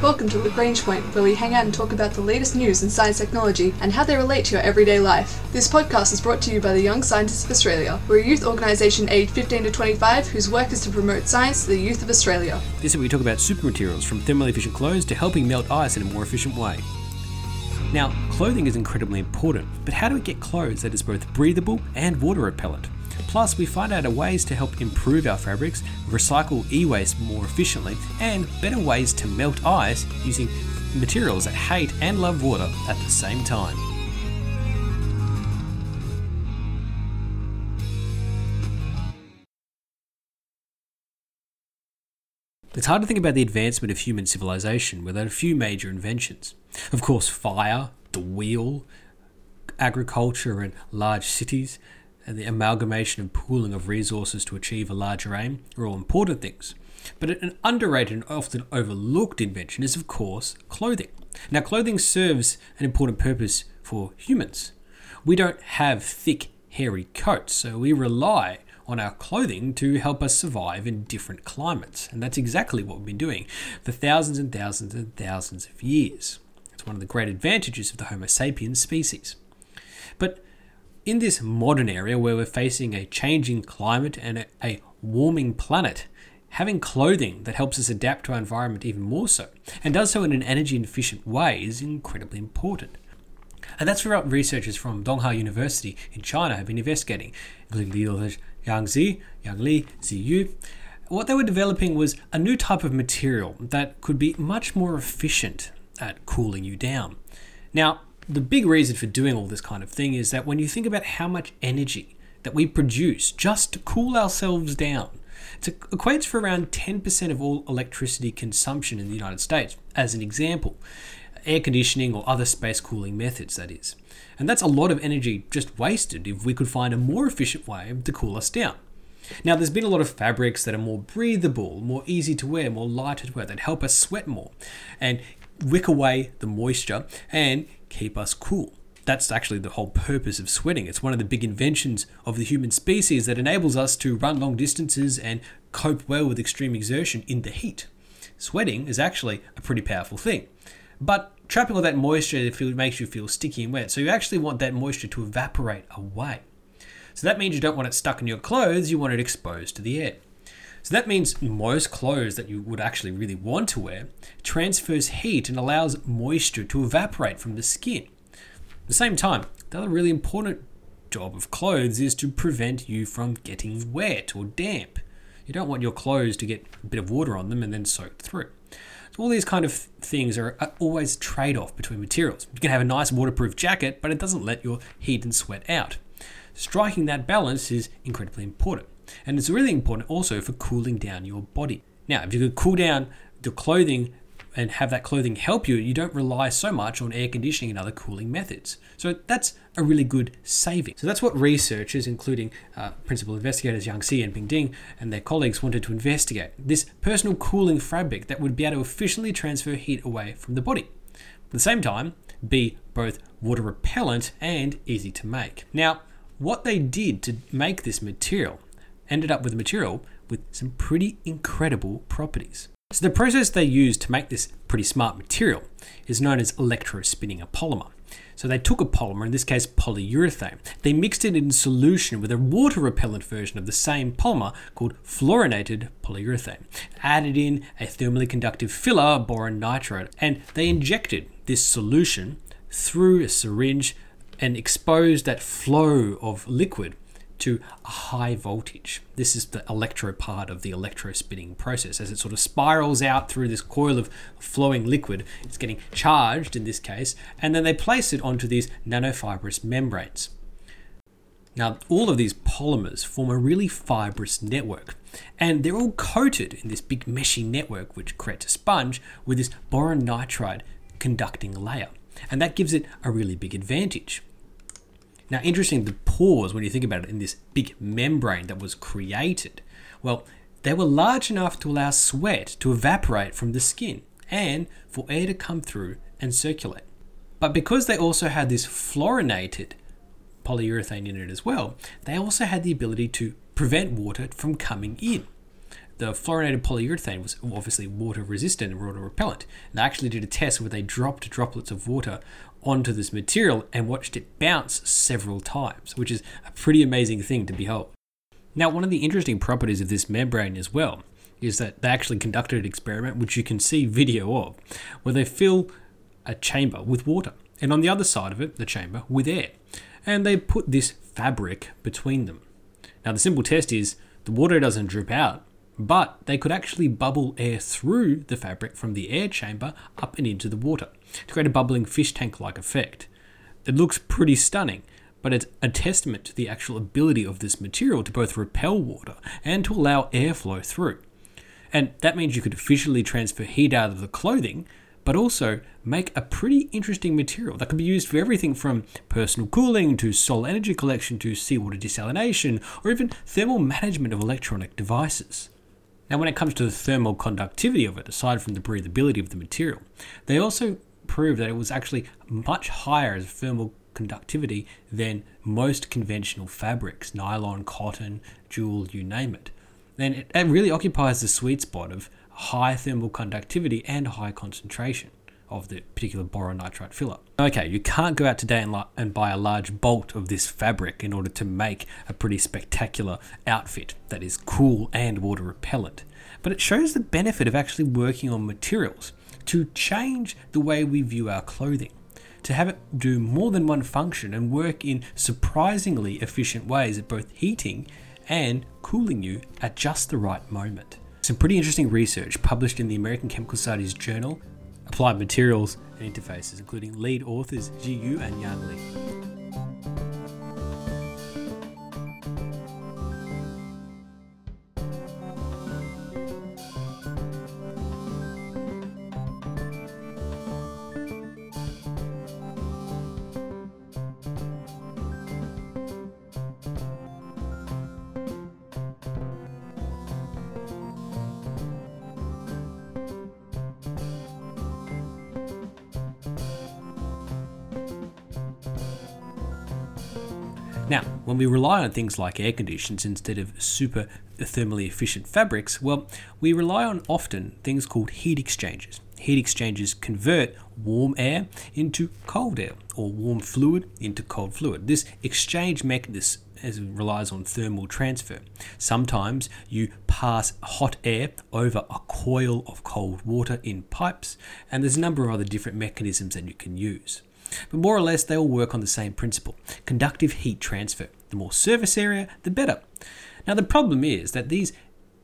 Welcome to Lagrange Point, where we hang out and talk about the latest news in science technology and how they relate to your everyday life. This podcast is brought to you by the Young Scientists of Australia. We're a youth organisation aged 15 to 25 whose work is to promote science to the youth of Australia. This week we talk about supermaterials from thermally efficient clothes to helping melt ice in a more efficient way. Now, clothing is incredibly important, but how do we get clothes that is both breathable and water repellent? Plus, we find out ways to help improve our fabrics, recycle e waste more efficiently, and better ways to melt ice using materials that hate and love water at the same time. It's hard to think about the advancement of human civilization without a few major inventions. Of course, fire, the wheel, agriculture, and large cities, and the amalgamation and pooling of resources to achieve a larger aim are all important things. But an underrated and often overlooked invention is, of course, clothing. Now, clothing serves an important purpose for humans. We don't have thick, hairy coats, so we rely on our clothing to help us survive in different climates. And that's exactly what we've been doing for thousands and thousands and thousands of years. It's one of the great advantages of the Homo sapiens species. But in this modern area where we're facing a changing climate and a, warming planet, having clothing that helps us adapt to our environment even more so, and does so in an energy efficient way, is incredibly important. And that's what researchers from Donghua University in China have been investigating, including Liu Yangzi, Yang Li, Ziyu. What they were developing was a new type of material that could be much more efficient at cooling you down. Now, the big reason for doing all this kind of thing is that when you think about how much energy that we produce just to cool ourselves down, it equates for around 10% of all electricity consumption in the United States, as an example. Air conditioning or other space cooling methods, that is. And that's a lot of energy just wasted if we could find a more efficient way to cool us down. Now, there's been a lot of fabrics that are more breathable, more easy to wear, more lighter to wear, that help us sweat more and wick away the moisture and keep us cool. That's actually the whole purpose of sweating. It's one of the big inventions of the human species that enables us to run long distances and cope well with extreme exertion in the heat. Sweating is actually a pretty powerful thing. But trapping all that moisture makes you feel sticky and wet, so you actually want that moisture to evaporate away. So that means you don't want it stuck in your clothes, you want it exposed to the air. So that means most clothes that you would actually really want to wear transfers heat and allows moisture to evaporate from the skin. At the same time, the other really important job of clothes is to prevent you from getting wet or damp. You don't want your clothes to get a bit of water on them and then soak through. So all these kind of things are always trade-off between materials. You can have a nice waterproof jacket, but it doesn't let your heat and sweat out. Striking that balance is incredibly important. And it's really important also for cooling down your body. Now, if you could cool down the clothing and have that clothing help you, you don't rely so much on air conditioning and other cooling methods. So that's a really good saving. So that's what researchers, including uh, principal investigators Yang Xi and Ping Ding and their colleagues, wanted to investigate this personal cooling fabric that would be able to efficiently transfer heat away from the body. At the same time, be both water repellent and easy to make. Now, what they did to make this material ended up with a material with some pretty incredible properties. So the process they used to make this pretty smart material is known as electrospinning a polymer. So they took a polymer, in this case polyurethane, they mixed it in solution with a water repellent version of the same polymer called fluorinated polyurethane, added in a thermally conductive filler, boron nitride, and they injected this solution through a syringe and exposed that flow of liquid to a high voltage. This is the electro part of the electrospinning process. As it sort of spirals out through this coil of flowing liquid, it's getting charged in this case, and then they place it onto these nanofibrous membranes. Now, all of these polymers form a really fibrous network, and they're all coated in this big meshy network, which creates a sponge with this boron nitride conducting layer. And that gives it a really big advantage. Now, interesting, the pores, when you think about it, in this big membrane that was created, well, they were large enough to allow sweat to evaporate from the skin and for air to come through and circulate. But because they also had this fluorinated polyurethane in it as well, they also had the ability to prevent water from coming in. the fluorinated polyurethane was obviously water resistant and water repellent. And they actually did a test where they dropped droplets of water onto this material and watched it bounce several times, which is a pretty amazing thing to behold. Now, one of the interesting properties of this membrane as well is that they actually conducted an experiment, which you can see video of, where they fill a chamber with water, and on the other side of it, the chamber with air. And they put this fabric between them. Now, the simple test is the water doesn't drip out, but they could actually bubble air through the fabric from the air chamber up and into the water to create a bubbling fish tank like effect. It looks pretty stunning, but it's a testament to the actual ability of this material to both repel water and to allow airflow through. And that means you could efficiently transfer heat out of the clothing, but also make a pretty interesting material that can be used for everything from personal cooling to solar energy collection to seawater desalination or even thermal management of electronic devices. Now, when it comes to the thermal conductivity of it, aside from the breathability of the material, they also proved that it was actually much higher as thermal conductivity than most conventional fabrics nylon, cotton, jewel, you name it. Then it, it really occupies the sweet spot of high thermal conductivity and high concentration of the particular boron nitride filler. Okay, you can't go out today and, and buy a large bolt of this fabric in order to make a pretty spectacular outfit that is cool and water repellent. But it shows the benefit of actually working on materials to change the way we view our clothing, to have it do more than one function and work in surprisingly efficient ways at both heating and cooling you at just the right moment. Some pretty interesting research published in the American Chemical Society's journal Applied Materials and Interfaces, including lead authors Xi Yu and Yang Li. Now, when we rely on things like air conditions instead of super thermally efficient fabrics, well, we rely on often things called heat exchangers. Heat exchangers convert warm air into cold air or warm fluid into cold fluid. This exchange mechanism relies on thermal transfer. Sometimes you pass hot air over a coil of cold water in pipes, and there's a number of other different mechanisms that you can use. But more or less, they all work on the same principle conductive heat transfer. The more surface area, the better. Now, the problem is that these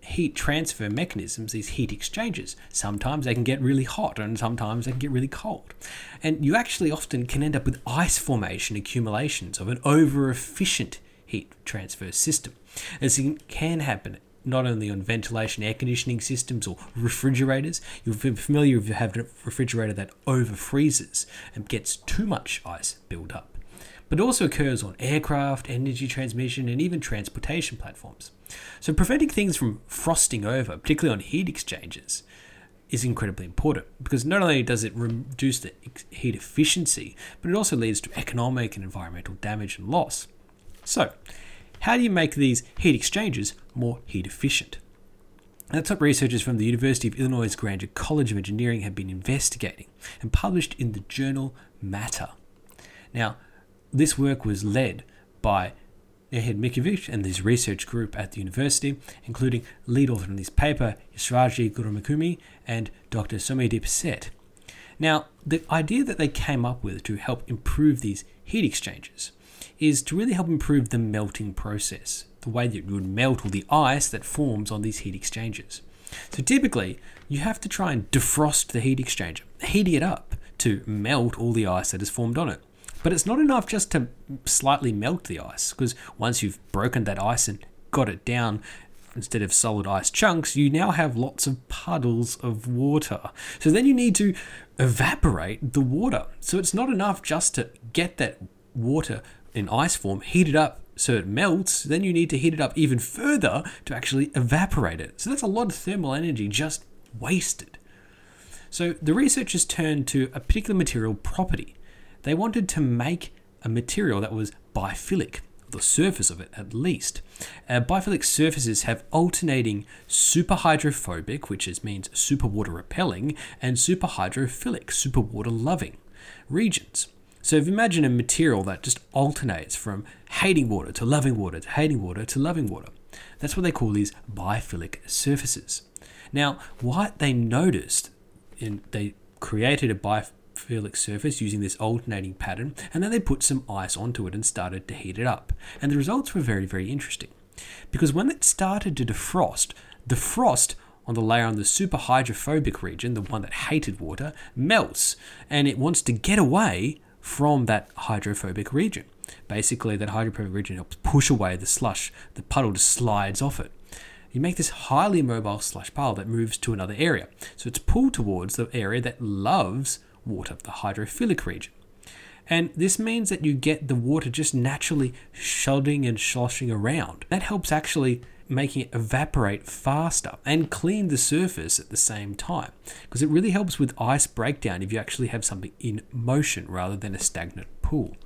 heat transfer mechanisms, these heat exchangers, sometimes they can get really hot and sometimes they can get really cold. And you actually often can end up with ice formation accumulations of an over efficient heat transfer system. This can happen not only on ventilation air conditioning systems or refrigerators. You're familiar if you have a refrigerator that over freezes and gets too much ice build up. But also occurs on aircraft, energy transmission, and even transportation platforms. So preventing things from frosting over, particularly on heat exchangers, is incredibly important because not only does it reduce the heat efficiency, but it also leads to economic and environmental damage and loss. So, how do you make these heat exchangers more heat efficient? Now, top researchers from the University of Illinois Grainger College of Engineering have been investigating and published in the journal Matter. Now, this work was led by Ehud Miljkovic and his research group at the university, including lead author in this paper, Yashraj Gurumukhi and Dr. Soumyadip Sett. Now, the idea that they came up with to help improve these heat exchangers is to really help improve the melting process, the way that you would melt all the ice that forms on these heat exchangers. So typically, you have to try and defrost the heat exchanger, heating it up to melt all the ice that is formed on it. But it's not enough just to slightly melt the ice, because once you've broken that ice and got it down, instead of solid ice chunks, you now have lots of puddles of water. So then you need to evaporate the water. So it's not enough just to get that water in ice form, heat it up so it melts, then you need to heat it up even further to actually evaporate it. So that's a lot of thermal energy just wasted. So the researchers turned to a particular material property. They wanted to make a material that was biphilic, the surface of it at least. Uh, biphilic surfaces have alternating superhydrophobic, which is, means superwater repelling, and superhydrophilic, superwater loving regions. So if you imagine a material that just alternates from hating water to loving water to hating water to loving water, that's what they call these biphilic surfaces. Now, what they noticed, in, they created a biphilic surface using this alternating pattern, and then they put some ice onto it and started to heat it up. And the results were very, very interesting. Because when it started to defrost, the frost on the layer on the superhydrophobic region, the one that hated water, melts and it wants to get away from that hydrophobic region. Basically, that hydrophobic region helps push away the slush. The puddle just slides off it. You make this highly mobile slush pile that moves to another area. So it's pulled towards the area that loves water, the hydrophilic region. And this means that you get the water just naturally shudding and sloshing around. That helps actually making it evaporate faster and clean the surface at the same time because it really helps with ice breakdown if you actually have something in motion rather than a stagnant pool.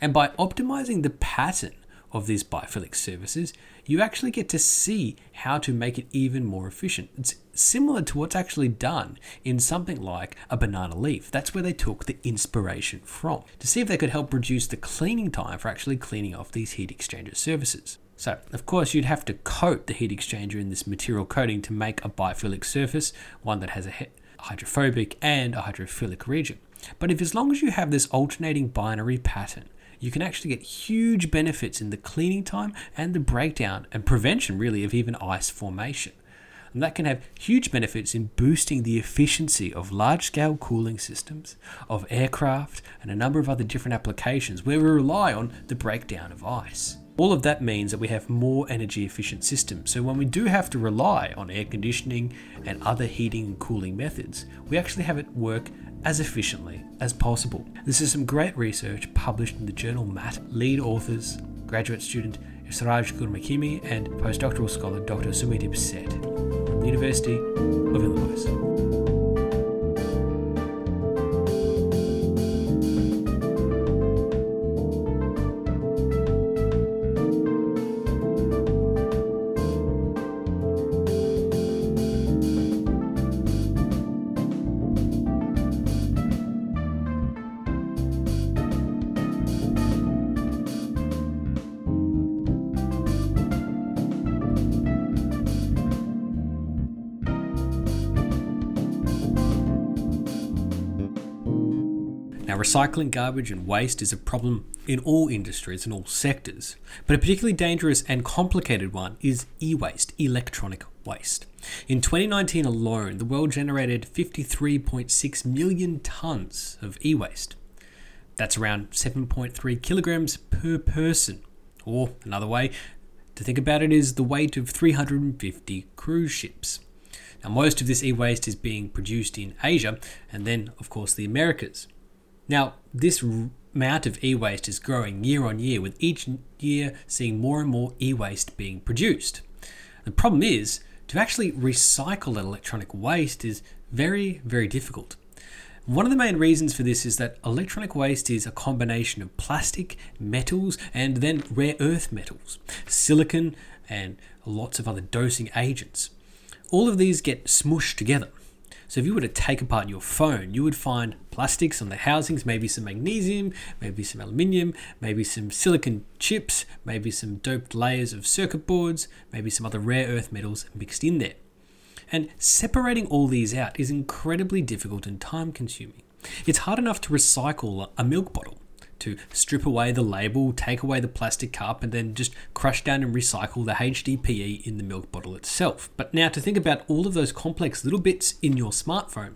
And by optimizing the pattern of these biphilic surfaces, you actually get to see how to make it even more efficient. It's similar to what's actually done in something like a banana leaf. That's where they took the inspiration from to see if they could help reduce the cleaning time for actually cleaning off these heat exchanger surfaces. So, of course, you'd have to coat the heat exchanger in this material coating to make a biphilic surface, one that has a hydrophobic and a hydrophilic region. But if as long as you have this alternating binary pattern, you can actually get huge benefits in the cleaning time and the breakdown and prevention, really, of even ice formation. And that can have huge benefits in boosting the efficiency of large scale cooling systems, of aircraft, and a number of other different applications where we rely on the breakdown of ice. All of that means that we have more energy efficient systems. So when we do have to rely on air conditioning and other heating and cooling methods, we actually have it work as efficiently as possible. This is some great research published in the journal Matter. Lead authors, graduate student Siraj Gurumukhi and postdoctoral scholar Dr. From the University of Illinois. Recycling garbage and waste is a problem in all industries and all sectors, but a particularly dangerous and complicated one is e waste, electronic waste. In 2019 alone, the world generated 53.6 million tons of e waste. That's around 7.3 kilograms per person. Or another way to think about it is the weight of 350 cruise ships. Now, most of this e waste is being produced in Asia and then, of course, the Americas. Now, this amount of e waste is growing year on year, with each year seeing more and more e waste being produced. The problem is, to actually recycle that electronic waste is very, very difficult. One of the main reasons for this is that electronic waste is a combination of plastic, metals, and then rare earth metals, silicon, and lots of other dosing agents. All of these get smushed together. So if you were to take apart your phone, you would find plastics on the housings, maybe some magnesium, maybe some aluminium, maybe some silicon chips, maybe some doped layers of circuit boards, maybe some other rare earth metals mixed in there. And separating all these out is incredibly difficult and time consuming. It's hard enough to recycle a milk bottle to strip away the label, take away the plastic cup, and then just crush down and recycle the HDPE in the milk bottle itself. But now, to think about all of those complex little bits in your smartphone,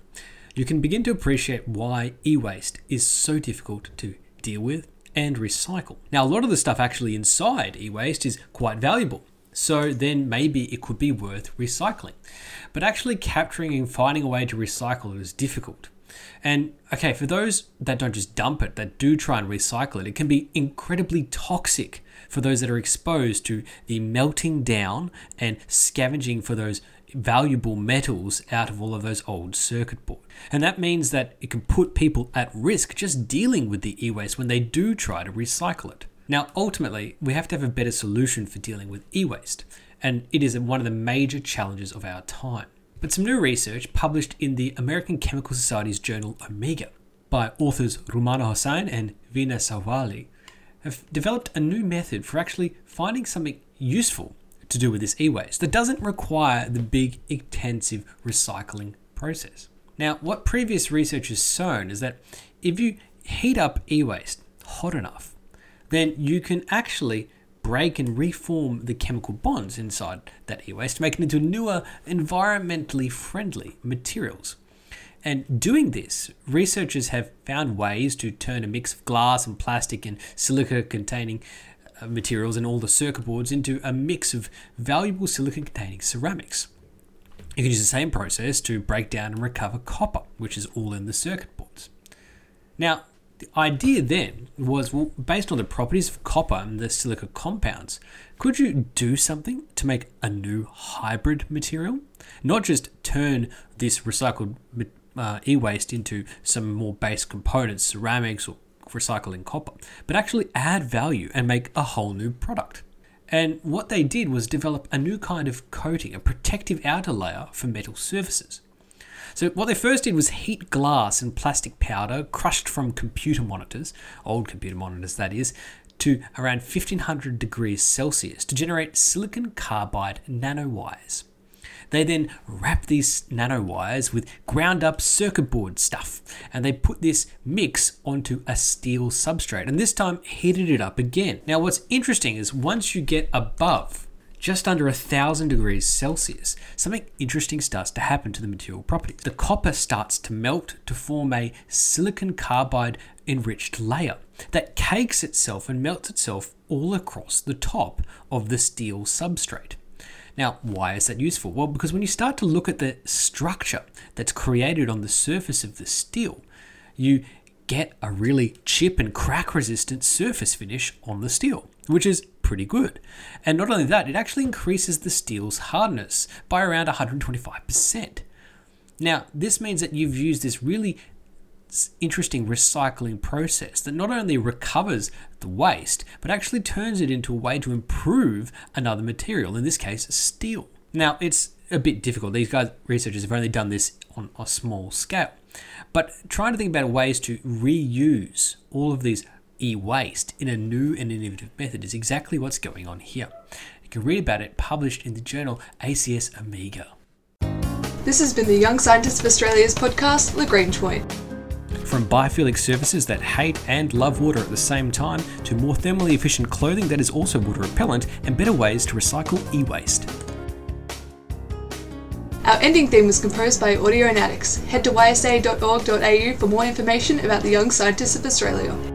you can begin to appreciate why e waste is so difficult to deal with and recycle. Now, a lot of the stuff actually inside e waste is quite valuable. So then maybe it could be worth recycling. But actually capturing and finding a way to recycle it is difficult. And okay, for those that don't just dump it, that do try and recycle it, it can be incredibly toxic for those that are exposed to the melting down and scavenging for those valuable metals out of all of those old circuit boards. And that means that it can put people at risk just dealing with the e waste when they do try to recycle it. Now, ultimately, we have to have a better solution for dealing with e waste, and it is one of the major challenges of our time. But some new research published in the American Chemical Society's journal Omega by authors Rumana Hossain and Veena Sahajwalla have developed a new method for actually finding something useful to do with this e waste that doesn't require the big, intensive recycling process. Now, what previous research has shown is that if you heat up e waste hot enough, then you can actually break and reform the chemical bonds inside that e waste, making it into newer, environmentally friendly materials. And doing this, researchers have found ways to turn a mix of glass and plastic and silica containing uh, materials and all the circuit boards into a mix of valuable silicon containing ceramics. You can use the same process to break down and recover copper, which is all in the circuit boards. Now, the idea then was well, based on the properties of copper and the silica compounds, could you do something to make a new hybrid material? Not just turn this recycled uh, e waste into some more base components, ceramics or recycling copper, but actually add value and make a whole new product. And what they did was develop a new kind of coating, a protective outer layer for metal surfaces. So, what they first did was heat glass and plastic powder crushed from computer monitors, old computer monitors that is, to around 1500 degrees Celsius to generate silicon carbide nanowires. They then wrap these nanowires with ground up circuit board stuff and they put this mix onto a steel substrate and this time heated it up again. Now, what's interesting is once you get above just under a thousand degrees Celsius, something interesting starts to happen to the material properties. The copper starts to melt to form a silicon carbide enriched layer that cakes itself and melts itself all across the top of the steel substrate. Now, why is that useful? Well, because when you start to look at the structure that's created on the surface of the steel, you get a really chip and crack resistant surface finish on the steel, which is pretty good. And not only that, it actually increases the steel's hardness by around 125%. Now, this means that you've used this really interesting recycling process that not only recovers the waste, but actually turns it into a way to improve another material, in this case, steel. Now, it's a bit difficult. These guys, researchers, have only done this on a small scale. But trying to think about ways to reuse all of these e waste in a new and innovative method is exactly what's going on here. You can read about it published in the journal ACS Omega. This has been the Young Scientists of Australia's podcast, Lagrange Point. From biphilic surfaces that hate and love water at the same time, to more thermally efficient clothing that is also water repellent, and better ways to recycle e waste. Our ending theme was composed by Audionautics. Head to ysa.org.au for more information about the Young Scientists of Australia.